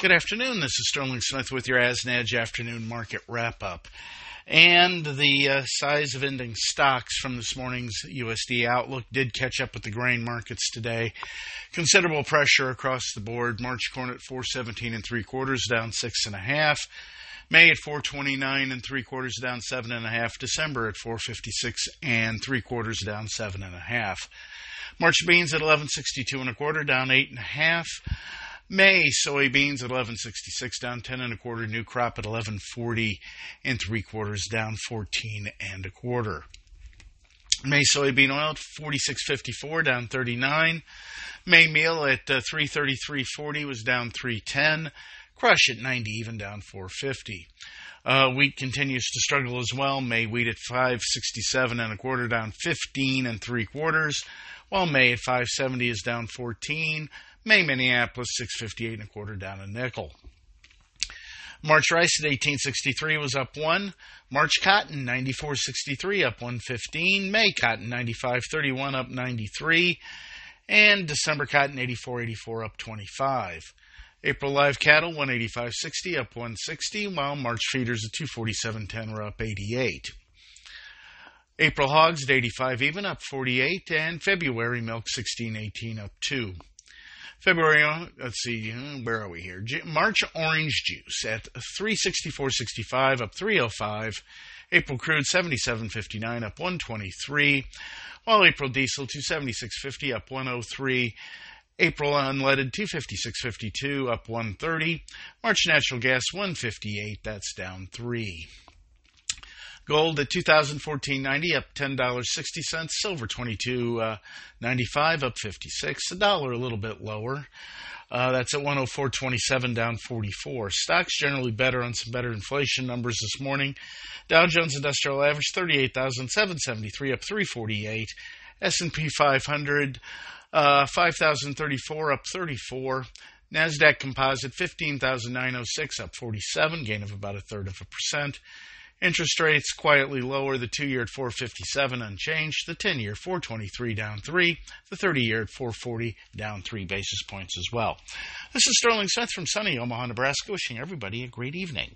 Good afternoon. This is Sterling Smith with your AsNedge afternoon market wrap up. And the uh, size of ending stocks from this morning's USDA outlook did catch up with the grain markets today. Considerable pressure across the board. March corn at 417 and three quarters, down six and a half. May at 429 and three quarters, down seven and a half. December at 456 and three quarters, down seven and a half. March beans at 1162 and a quarter, down eight and a half. May soybeans at 1166 down 10 and a quarter. New crop at 1140 and three quarters down 14 and a quarter. May soybean oil at 46.54 down 39. May meal at uh, 333.40 was down 310. Crush at 90 even down 450. Uh, wheat continues to struggle as well. May wheat at 567 and a quarter down 15 and three quarters, while May at 570 is down 14. May Minneapolis 658 and a quarter down a nickel. March rice at 1863 was up 1. March cotton 94.63 up 115. May cotton 95.31 up 93. And December cotton 84.84 up 25. April live cattle 185.60 up 160, while March feeders at 247.10 were up 88. April hogs at 85 even up 48, and February milk 16.18 up 2. February, let's see, uh, where are we here? March orange juice at 364.65 up 305. April crude 77.59 up 123. While April diesel 276.50 up 103. April unleaded 256.52 up 130. March natural gas 158 that's down 3. Gold at 2014.90 up $10.60. Silver 22.95 up 56. The dollar a little bit lower. Uh, that's at 104.27 down 44. Stocks generally better on some better inflation numbers this morning. Dow Jones Industrial Average 38,773 up 348. S&P 500 uh, 5,034 up 34. Nasdaq Composite 15,906 up 47, gain of about a third of a percent. Interest rates quietly lower. The two year at 457 unchanged. The 10 year 423 down 3. The 30 year at 440 down 3 basis points as well. This is Sterling Smith from sunny Omaha, Nebraska, wishing everybody a great evening.